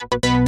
you